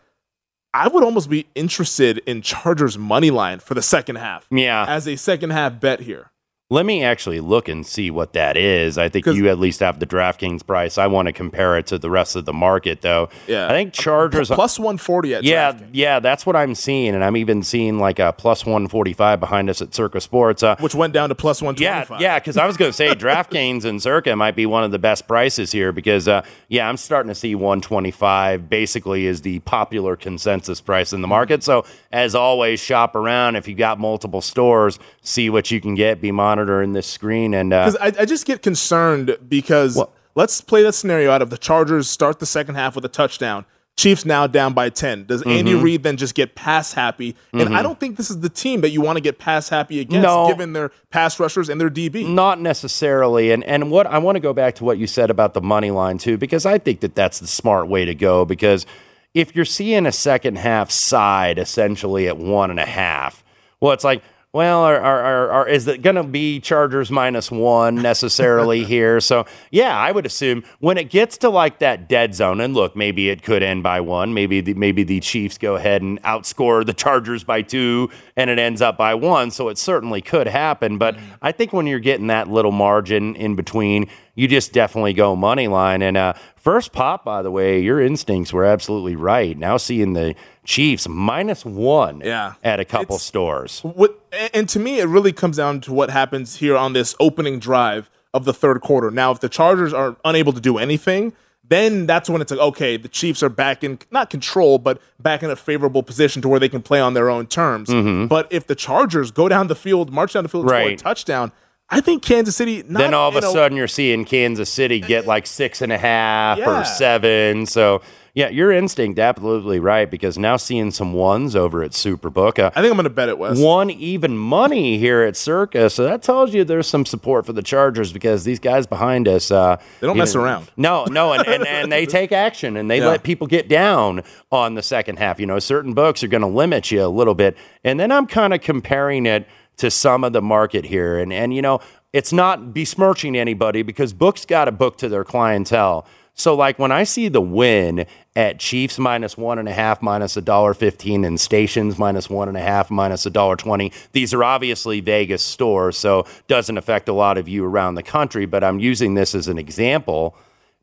Speaker 2: I would almost be interested in Chargers money line for the second half
Speaker 3: Yeah.
Speaker 2: as a second half bet here.
Speaker 3: Let me actually look and see what that is. I think you at least have the DraftKings price. I want to compare it to the rest of the market, though.
Speaker 2: Yeah.
Speaker 3: I think Chargers.
Speaker 2: Plus 140 at
Speaker 3: yeah,
Speaker 2: DraftKings,
Speaker 3: yeah, that's what I'm seeing, and I'm even seeing like a plus 145 behind us at Circa Sports. Uh,
Speaker 2: which went down to plus
Speaker 3: yeah,
Speaker 2: 125.
Speaker 3: yeah, because I was going to say DraftKings and Circa might be one of the best prices here because, uh, yeah, I'm starting to see 125 basically is the popular consensus price in the market. So, as always, shop around. If you got multiple stores, see what you can get, be monitoring this screen. And uh,
Speaker 2: Because I, I just get concerned because let's play the scenario out of the Chargers start the second half with a touchdown. Chiefs now down by 10. Does Andy
Speaker 3: Mhm.
Speaker 2: Reid then just get pass happy? And I
Speaker 3: Mhm.
Speaker 2: don't think this is the team that you want to get pass happy against,
Speaker 3: No.
Speaker 2: given their pass rushers and their DB.
Speaker 3: Not necessarily. And and what I want to go back to what you said about the money line too, because I think that that's the smart way to go. Because if you're seeing a second half side essentially at one and a half, well, it's like. Well, are, are, are, is it going to be Chargers minus one necessarily here? So, yeah, I would assume when it gets to like that dead zone, and look, maybe it could end by one. Maybe the, maybe the Chiefs go ahead and outscore the Chargers by two, and it ends up by one. So it certainly could happen. But I think when you're getting that little margin in between, you just definitely go money line. And uh, first pop, by the way, your instincts were absolutely right. Now seeing the Chiefs minus one
Speaker 2: Yeah.
Speaker 3: at a couple stores.
Speaker 2: What, and- to me, it really comes down to what happens here on this opening drive of the third quarter. Now, if the Chargers are unable to do anything, then that's when it's like, okay, the Chiefs are back in, not control, but back in a favorable position to where they can play on their own terms.
Speaker 3: Mhm.
Speaker 2: But if the Chargers go down the field, march down the field, and score a touchdown, I think Kansas City. Not,
Speaker 3: then all of a
Speaker 2: know,
Speaker 3: sudden you're seeing Kansas City get like six and a half
Speaker 2: Yeah.
Speaker 3: or seven. So yeah, your instinct absolutely right because now seeing some ones over at Superbook. Uh,
Speaker 2: I think I'm going to bet it, Wes.
Speaker 3: One even money here at Circa. So that tells you there's some support for the Chargers because these guys behind us, uh,
Speaker 2: They don't mess
Speaker 3: know-
Speaker 2: around.
Speaker 3: No, no, and, and, and they take action and they
Speaker 2: Yeah.
Speaker 3: let people get down on the second half. You know, certain books are going to limit you a little bit. And then I'm kind of comparing it to some of the market here. And, and you know, it's not besmirching anybody because books got to book to their clientele. So, like when I see the Wynn at Chiefs minus one and a half, minus a dollar fifteen, and Stations minus one and a half, minus a dollar twenty. These are obviously Vegas stores, so doesn't affect a lot of you around the country. But I'm using this as an example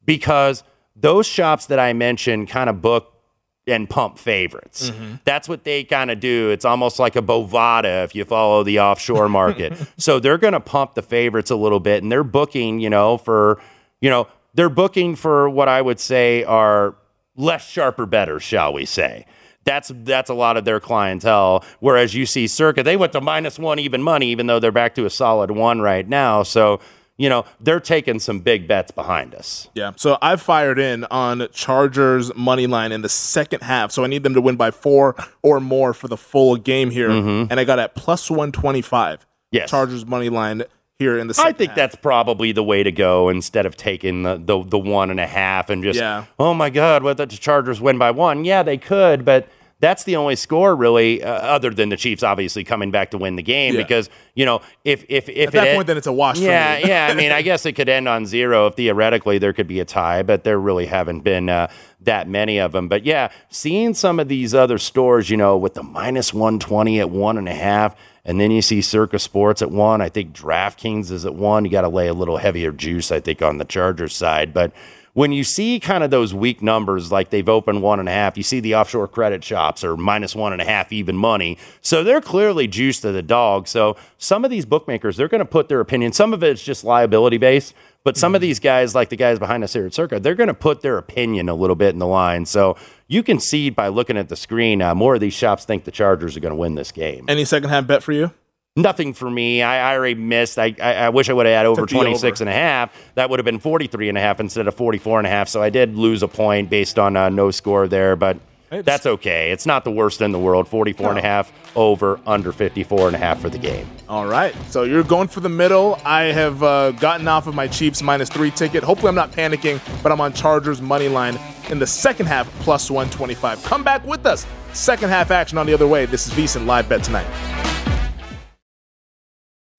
Speaker 3: because those shops that I mentioned kind of book and pump favorites. Mm-hmm. That's what they kind of do. It's almost like a Bovada if you follow the offshore market. so they're going to pump the favorites a little bit and they're booking, you know, for, you know, they're booking for what I would say are less sharper better, shall we say. That's that's a lot of their clientele. Whereas you see Circa, they went to minus one even money, even though they're back to a solid one right now. So, you know, they're taking some big bets behind us.
Speaker 2: Yeah. So I fired in on Chargers money line in the second half. So I need them to win by four or more for the full game here.
Speaker 3: Mhm.
Speaker 2: And I got at plus 125.
Speaker 3: Yes.
Speaker 2: Chargers money line here in the
Speaker 3: I think
Speaker 2: half.
Speaker 3: that's probably the way to go instead of taking the, the, the one and a half and just,
Speaker 2: Yeah.
Speaker 3: oh my God, what the Chargers win by one? Yeah, they could, but that's the only score really, uh, other than the Chiefs obviously coming back to win the game
Speaker 2: Yeah.
Speaker 3: because, you know, if, if, if
Speaker 2: At that point, then it's a wash for
Speaker 3: Yeah, yeah. I mean, I guess it could end on zero. If Theoretically, there could be a tie, but there really haven't been uh, that many of them. But yeah, seeing some of these other stores, you know, with the minus 120 at one and a half, and then you see Circa Sports at one. I think DraftKings is at one. You got to lay a little heavier juice, I think, on the Chargers side. But when you see kind of those weak numbers, like they've opened one and a half, you see the offshore credit shops are minus one and a half even money. So they're clearly juiced to the dog. So some of these bookmakers, they're going to put their opinion. Some of it's just liability based, but some of these guys, like the guys behind us here at Circa, they're going to put their opinion a little bit in the line. So you can see by looking at the screen, uh, more of these shops think the Chargers are going to win this game.
Speaker 2: Any second half bet for you?
Speaker 3: Nothing for me. I, I already missed. I, I, I wish I would have had over
Speaker 2: Took the
Speaker 3: 26 and a half. That would have been 43 and a half instead of 44 and a half. So I did lose a point based on uh, no score there, but that's okay. It's not the worst in the world. 44 and a half over, under 54 and a half for the game.
Speaker 2: All right. So you're going for the middle. I have uh, gotten off of my Chiefs minus three ticket. Hopefully, I'm not panicking, but I'm on Chargers money line in the second half plus 125. Come back with us. Second half action on the other way. This is VSiN Live Bet Tonight.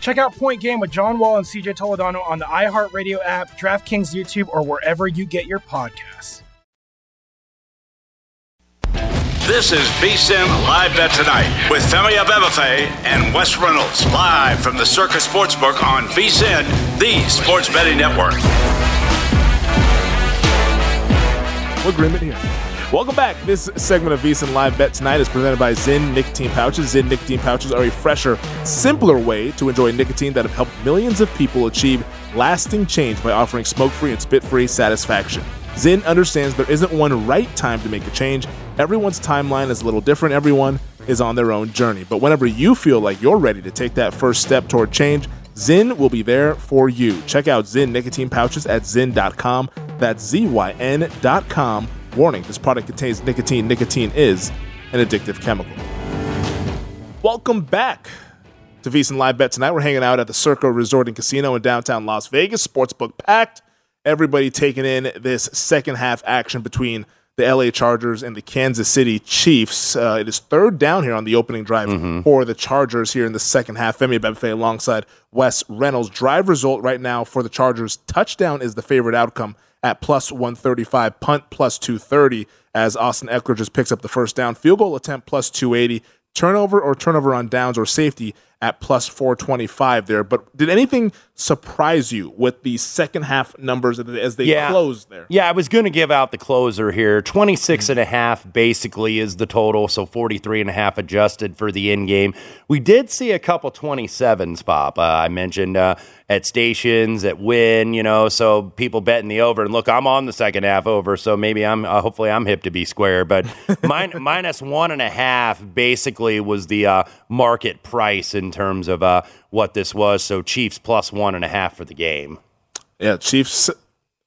Speaker 4: Check out Point Game with John Wall and CJ Toledano on the iHeartRadio app, DraftKings YouTube, or wherever you get your podcasts.
Speaker 1: This is VSIN Live Bet Tonight with Femi Abebefe and Wes Reynolds live from the Circa Sportsbook on VSIN, the sports betting network.
Speaker 2: What agreement here? Welcome back. This segment of VSiN Live Bet tonight is presented by Zyn Nicotine Pouches. Zyn Nicotine Pouches are a fresher, simpler way to enjoy nicotine that have helped millions of people achieve lasting change by offering smoke-free and spit-free satisfaction. Zyn understands there isn't one right time to make a change. Everyone's timeline is a little different. Everyone is on their own journey. But whenever you feel like you're ready to take that first step toward change, Zyn will be there for you. Check out Zyn nicotine pouches at zyn.com. That's Z-Y-N.com. Warning, this product contains nicotine. Nicotine is an addictive chemical. Welcome back to VSiN Live Bet tonight. We're hanging out at the Circa Resort and Casino in downtown Las Vegas. Sportsbook packed. Everybody taking in this second half action between the LA Chargers and the Kansas City Chiefs. Uh, it is third down here on the opening drive for the Chargers here in the second half. Femi Abebefe alongside Wes Reynolds. Drive result right now for the Chargers. Touchdown is the favorite outcome at plus 135, punt plus 230 as Austin Ekeler just picks up the first down. Field goal attempt plus 280 turnover or turnover on downs or safety at plus 425 there. But did anything surprise you with the second half numbers as they
Speaker 3: Yeah.
Speaker 2: closed there?
Speaker 3: Yeah, I was going to give out the closer here. 26 and a half basically is the total, so 43 and a half adjusted for the in game. We did see a couple 27s pop. Uh, I mentioned uh, at stations, at Wynn, you know, so people betting the over. And look, I'm on the second half over, so maybe I'm, uh, hopefully I'm hip to be square. But min- minus one and a half basically was the uh, market price in terms of uh, what this was. So Chiefs plus one and a half for the game.
Speaker 2: Yeah, Chiefs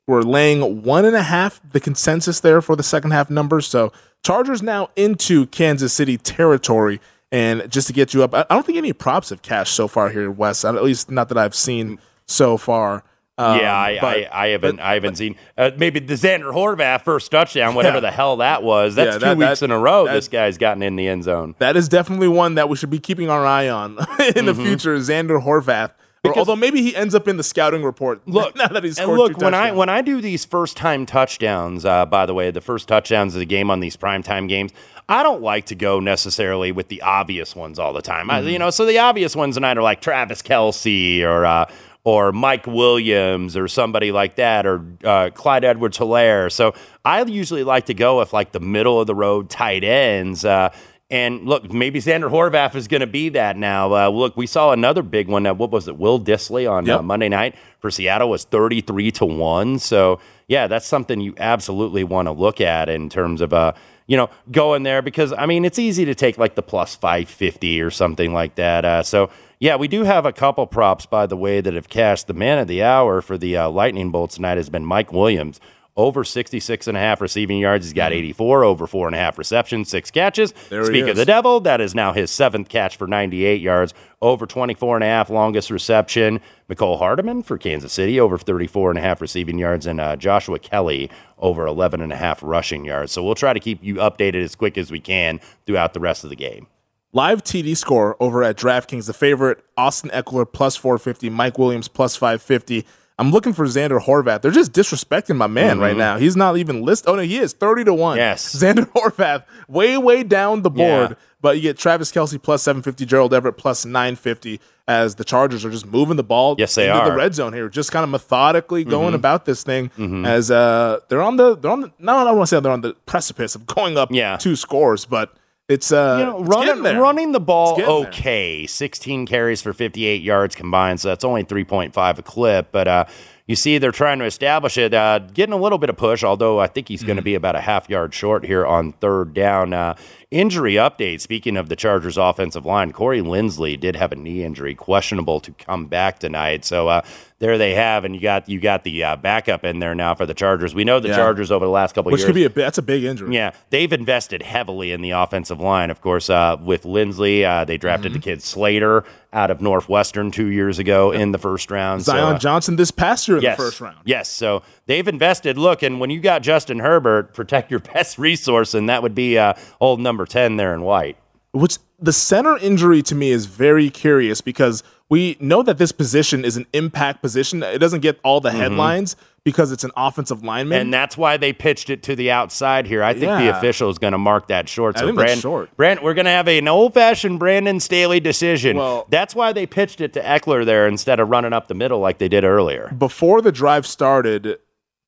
Speaker 2: were laying one and a half, the consensus there for the second half numbers. So Chargers now into Kansas City territory. And just to get you up, I don't think any props have cashed so far here, Wes. At least not that I've seen so far. Um,
Speaker 3: yeah, I,
Speaker 2: but-
Speaker 3: I, I haven't I haven't seen uh, maybe the Zander Horvath first touchdown, whatever
Speaker 2: Yeah.
Speaker 3: the hell that was. That's
Speaker 2: Yeah,
Speaker 3: two
Speaker 2: that-
Speaker 3: weeks
Speaker 2: that-
Speaker 3: in a row. this guy's gotten in the end zone.
Speaker 2: that is definitely one that we should be keeping our eye on in the future. Zander Horvath. Or- although maybe he ends up in the scouting report.
Speaker 3: Look,
Speaker 2: now that he's
Speaker 3: and
Speaker 2: scored
Speaker 3: look
Speaker 2: two
Speaker 3: when I when I do these first time touchdowns. Uh, by the way, the first touchdowns of the game on these primetime games. I don't like to go necessarily with the obvious ones all the time.
Speaker 2: Mm-hmm.
Speaker 3: you know, so the obvious ones tonight are like Travis Kelce or uh, or Mike Williams or somebody like that or uh, Clyde Edwards Helaire. So I usually like to go with like the middle of the road tight ends. Uh, and look, maybe Zander Horvath is going to be that now. Uh, look, we saw another big one. Uh, what was it? Will Dissly on uh, Monday night for Seattle was 33 to 1. So, yeah, that's something you absolutely want to look at in terms of, uh, you know, going there because, I mean, it's easy to take like the plus 550 or something like that. Uh, so, yeah, we do have a couple props, by the way, that have cashed. The man of the hour for the uh, Lightning Bolt tonight has been Mike Williams over 66 and a half receiving yards. He's got 84, over four and a half receptions, six catches.
Speaker 2: Mm-hmm. There
Speaker 3: Speak of the devil, that is now his seventh catch for 98 yards, over 24 and a half longest reception. Mecole Hardman for Kansas City, over 34 and a half receiving yards, and uh, Joshua Kelley over 11 and a half rushing yards. So we'll try to keep you updated as quick as we can throughout the rest of the game.
Speaker 2: Live TD score over at DraftKings, the favorite Austin Ekeler plus 450, Mike Williams plus 550. I'm looking for Zander Horvath. They're just disrespecting my man right now. He's not even listed. Oh no, he is 30 to 1.
Speaker 3: Yes.
Speaker 2: Zander Horvath, way, way down the board.
Speaker 3: Yeah.
Speaker 2: But you get Travis Kelce plus 750, Gerald Everett plus 950 as the Chargers are just moving the ball
Speaker 3: Yes, they
Speaker 2: into the red zone here, just kind of methodically going
Speaker 3: Mhm.
Speaker 2: about this thing
Speaker 3: Mhm.
Speaker 2: as uh, they're on the they're on the no, I don't want to say they're on the precipice of going up
Speaker 3: Yeah.
Speaker 2: two scores, but it's uh
Speaker 3: you know,
Speaker 2: it's
Speaker 3: running,
Speaker 2: there.
Speaker 3: running the ball
Speaker 2: It's getting there.
Speaker 3: okay. 16 carries for 58 yards combined, so that's only 3.5 a clip. But uh, you see, they're trying to establish it, uh, getting a little bit of push, although I think he's going
Speaker 2: Mm-hmm.
Speaker 3: to be about a half yard short here on third down. Uh, injury update speaking of the Chargers' offensive line, Corey Linsley did have a knee injury, questionable to come back tonight. So, uh, there they have, and you got you got the uh, backup in there now for the Chargers. We know the
Speaker 2: Yeah.
Speaker 3: Chargers over the last couple of
Speaker 2: which
Speaker 3: years
Speaker 2: could be a that's a big injury.
Speaker 3: yeah, they've invested heavily in the offensive line. Of course, uh, with Linsley, uh, they drafted
Speaker 2: Mm-hmm.
Speaker 3: the kid Slater out of Northwestern two years ago in the first round. So,
Speaker 2: Zion
Speaker 3: uh,
Speaker 2: Johnson this past year in
Speaker 3: yes,
Speaker 2: the first round.
Speaker 3: Yes, so they've invested. Look, and when you got Justin Herbert, protect your best resource, and that would be uh, old number ten there in white.
Speaker 2: Which the center injury to me is very curious because we know that this position is an impact position. It doesn't get all the headlines because it's an offensive lineman.
Speaker 3: Mm-hmm. And that's why they pitched it to the outside here. I think the official is going to mark that short. So Brand,
Speaker 2: short.
Speaker 3: Brand, we're going to have an old fashioned Brandon Staley decision.
Speaker 2: Well-
Speaker 3: that's why they pitched it to Ekeler there instead of running up the middle like they did earlier.
Speaker 2: Before the drive started,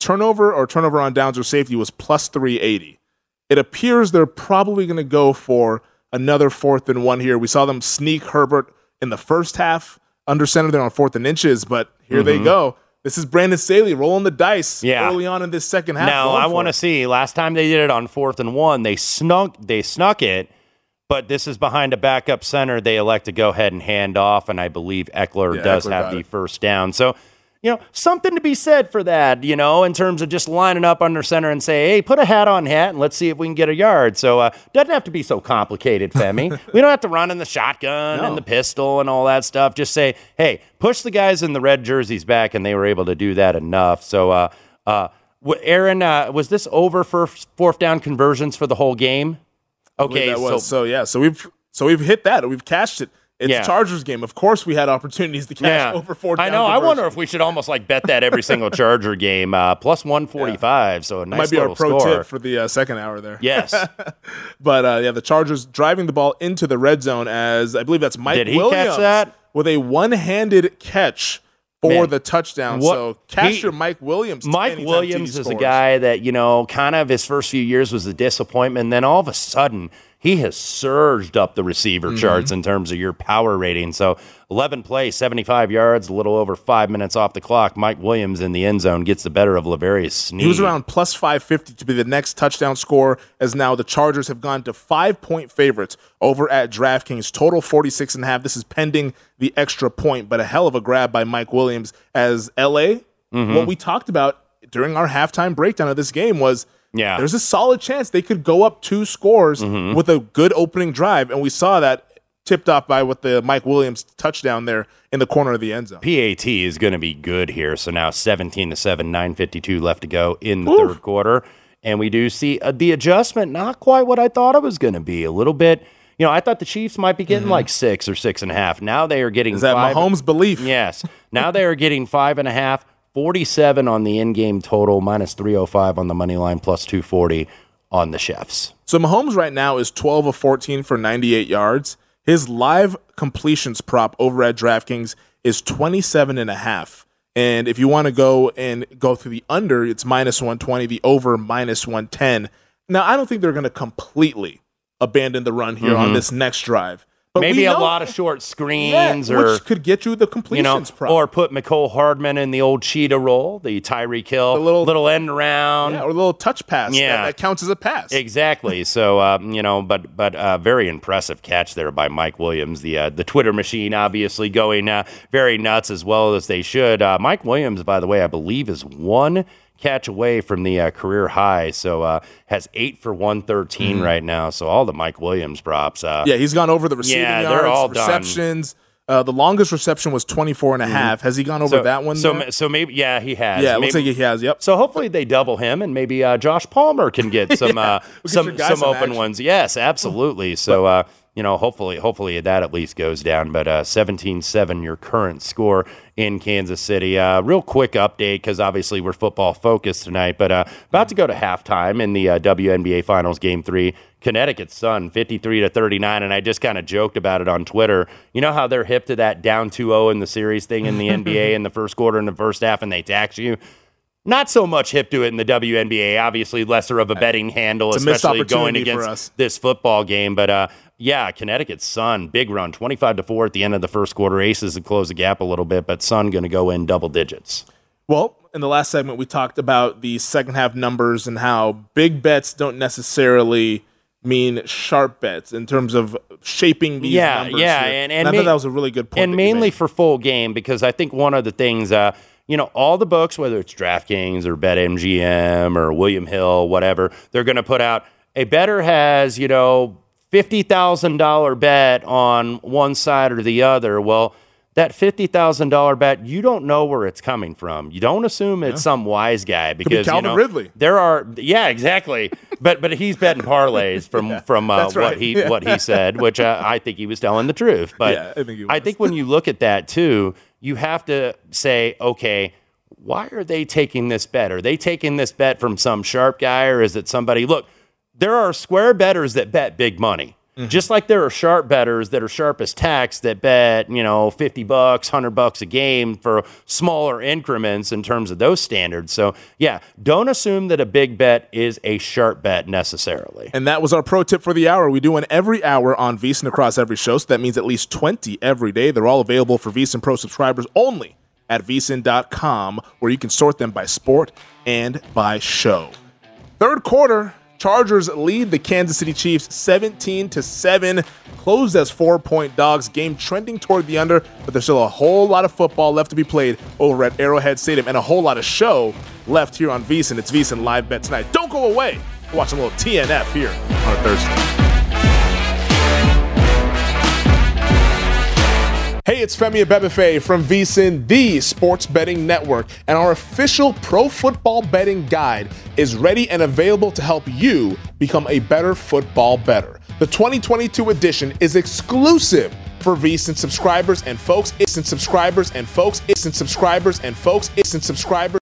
Speaker 2: turnover or turnover on downs or safety was plus 380. It appears they're probably going to go for another fourth and one here. We saw them sneak Herbert in the first half under center there on fourth and inches, but here they
Speaker 3: Mhm.
Speaker 2: go. This is Brandon Staley rolling the dice
Speaker 3: Yeah.
Speaker 2: early on in this second half.
Speaker 3: Now I want to see. Last time they did it on fourth and one, they snuck they snuck it, but this is behind a backup center. They elect to go ahead and hand off, and I believe Ekeler
Speaker 2: Yeah,
Speaker 3: does
Speaker 2: Ekeler
Speaker 3: have the
Speaker 2: it.
Speaker 3: first down. So. You know, something to be said for that, you know, in terms of just lining up under center and say, hey, put a hat on hat and let's see if we can get a yard. So, uh, doesn't have to be so complicated, Femi. we don't have to run in the shotgun
Speaker 2: No.
Speaker 3: and the pistol and all that stuff. Just say, hey, push the guys in the red jerseys back, and they were able to do that enough. So, uh, uh, Aaron, uh, was this over for fourth down conversions for the whole game? Okay, so
Speaker 2: so yeah, so we've so we've hit that. We've cashed it. It's
Speaker 3: Yeah.
Speaker 2: a Chargers game. Of course, we had opportunities to cash
Speaker 3: yeah,
Speaker 2: over four.
Speaker 3: I know. I wonder if we should almost like bet that every single Charger game uh, plus one forty five. So a nice
Speaker 2: might be our pro
Speaker 3: score.
Speaker 2: tip for the uh, second hour there.
Speaker 3: Yes.
Speaker 2: but uh, yeah, the Chargers driving the ball into the red zone as I believe that's Mike
Speaker 3: Did he catch
Speaker 2: Williams
Speaker 3: that?
Speaker 2: with a one-handed catch for
Speaker 3: Man,
Speaker 2: the touchdown.
Speaker 3: what-
Speaker 2: so cash
Speaker 3: he-
Speaker 2: your Mike Williams.
Speaker 3: Mike Williams is a guy that, you know, kind of his first few years was a disappointment. And Then all of a sudden, he has surged up the receiver
Speaker 2: Mm-hmm.
Speaker 3: charts in terms of your power rating. So 11 plays, 75 yards, a little over five minutes off the clock. Mike Williams in the end zone gets the better of L'Jarius Sneed.
Speaker 2: He was around plus 550 to be the next touchdown scorer, as now the Chargers have gone to five point favorites over at DraftKings. Total 46 and a half. This is pending the extra point, but a hell of a grab by Mike Williams as LA.
Speaker 3: Mm-hmm.
Speaker 2: What we talked about during our halftime breakdown of this game was
Speaker 3: Yeah.
Speaker 2: there's a solid chance they could go up two scores
Speaker 3: Mm-hmm.
Speaker 2: with a good opening drive, and we saw that tipped off by with the Mike Williams touchdown there in the corner of the end zone.
Speaker 3: PAT is going to be good here. So now 17 to 7, 952 left to go in the
Speaker 2: Oof.
Speaker 3: third quarter. And we do see uh, the adjustment not quite what I thought it was going to be. A little bit, you know, I thought the Chiefs might be getting like six or six and a half. Now they are getting
Speaker 2: Is that
Speaker 3: five.
Speaker 2: Mahomes' belief?
Speaker 3: Yes. Now they are getting five and a half, 47 on the in game total, minus 305 on the money line, plus 240 on the chefs.
Speaker 2: So Mahomes right now is 12 of 14 for 98 yards. His live completions prop over at DraftKings is 27 and a half. And if you want to go and go through the under, it's minus 120, the over minus 110. Now, I don't think they're going to completely abandon the run here on mm-hmm. this next drive. But.
Speaker 3: Maybe a lot of short
Speaker 2: Yeah,
Speaker 3: screens or
Speaker 2: which could get you the completions, you
Speaker 3: know,
Speaker 2: prop.
Speaker 3: or put Mecole Hardman in the old cheetah role, the Tyreek Hill,
Speaker 2: The little-
Speaker 3: little end around.
Speaker 2: yeah, or a little touch pass.
Speaker 3: Yeah.
Speaker 2: That, that counts as a pass.
Speaker 3: Exactly. So um, you know, but but uh, very impressive catch there by Mike Williams. The uh, the Twitter machine obviously going uh, very nuts as well as they should. Uh, Mike Williams, by the way, I believe is one catch away from the uh, career high. So uh, has eight for 113
Speaker 2: Mhm.
Speaker 3: right now. So all the Mike Williams props. Uh,
Speaker 2: yeah, he's gone over the receiving
Speaker 3: yeah,
Speaker 2: yards,
Speaker 3: they're all done.
Speaker 2: receptions. Uh, the longest reception was 24 and a
Speaker 3: Mhm.
Speaker 2: half. Has he gone over
Speaker 3: so,
Speaker 2: that one?
Speaker 3: So,
Speaker 2: there?
Speaker 3: so maybe, yeah, he has.
Speaker 2: Yeah, it looks like he has. Yep.
Speaker 3: So hopefully they double him, and maybe uh, Josh Palmer can get some uh,
Speaker 2: get
Speaker 3: some some
Speaker 2: some
Speaker 3: open
Speaker 2: action.
Speaker 3: ones. Yes, absolutely. So uh, you know, hopefully, hopefully that at least goes down. But uh, 17-7, your current score in Kansas City. Uh, real quick update because obviously we're football focused tonight, but uh, about to go to halftime in the uh, WNBA Finals Game Three. Connecticut Sun 53 to 39 and I just kind of joked about it on Twitter. You know how they're hip to that down 2-0 in the series thing in the NBA in the first quarter in the first half and they tax you. Not so much hip to it in the WNBA. Obviously, lesser of a betting handle, especially going against this football game. But uh, yeah, Connecticut Sun, big run, twenty-five to four at the end of the first quarter. Aces to close the gap a little bit, but Sun going to go in double digits.
Speaker 2: Well, in the last segment, we talked about the second half numbers and how big bets don't necessarily mean sharp bets in terms of shaping these
Speaker 3: yeah,
Speaker 2: numbers.
Speaker 3: yeah,
Speaker 2: here.
Speaker 3: and, and
Speaker 2: I
Speaker 3: ma-
Speaker 2: thought that was a really good point.
Speaker 3: and mainly for full game because I think one of the things, uh, you know, all the books, whether it's DraftKings or BetMGM or William Hill, whatever, they're going to put out a better has you know fifty thousand dollar bet on one side or the other. Well. That fifty thousand dollar bet, you don't know where it's coming from. You don't assume it's some wise guy
Speaker 2: be
Speaker 3: because
Speaker 2: Calvin
Speaker 3: you know
Speaker 2: Ridley.
Speaker 3: there are yeah exactly, but but he's betting parlays from from uh,
Speaker 2: that's
Speaker 3: what he
Speaker 2: Yeah.
Speaker 3: what he said, which uh, I think he was telling the truth. But
Speaker 2: Yeah, I think
Speaker 3: I think when you look at that too, you have to say, okay, why are they taking this bet? Are they taking this bet from some sharp guy or is it somebody? Look, there are square bettors that bet big money.
Speaker 2: Mm-hmm.
Speaker 3: Just like there are sharp bettors that are sharp as tacks that bet, you know, 50 bucks, 100 bucks a game for smaller increments in terms of those standards. So, yeah, don't assume that a big bet is a sharp bet necessarily.
Speaker 2: And that was our pro tip for the hour. We do one every hour on VSiN across every show, so that means at least 20 every day. They're all available for VSiN Pro subscribers only at VSiN.com, where you can sort them by sport and by show. Third quarter, Chargers lead the Kansas City Chiefs 17 to 7, closed as four point dogs. Game trending toward the under, but there's still a whole lot of football left to be played over at Arrowhead Stadium and a whole lot of show left here on VSiN. It's VSiN Live Bet tonight. Don't go away. We're a little TNF here on a Thursday. Hey, it's Femi Abebefe from VSIN, the sports betting network, and our official pro football betting guide is ready and available to help you become a better football better. The 2022 edition is exclusive for VSIN subscribers and folks. It's in subscribers and folks. It's in subscribers and folks. It's in subscribers.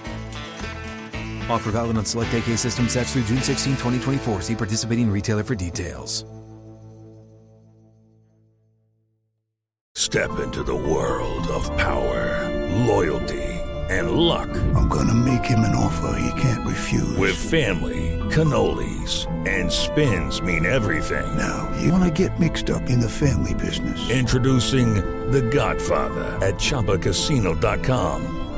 Speaker 5: Offer valid on select AK system sets through June 16, 2024. See participating retailer for details.
Speaker 6: Step into the world of power, loyalty, and luck.
Speaker 7: I'm gonna make him an offer he can't refuse.
Speaker 6: With family, cannolis, and spins mean everything.
Speaker 7: Now, you wanna get mixed up in the family business.
Speaker 6: Introducing The Godfather at ChumbaCasino.com.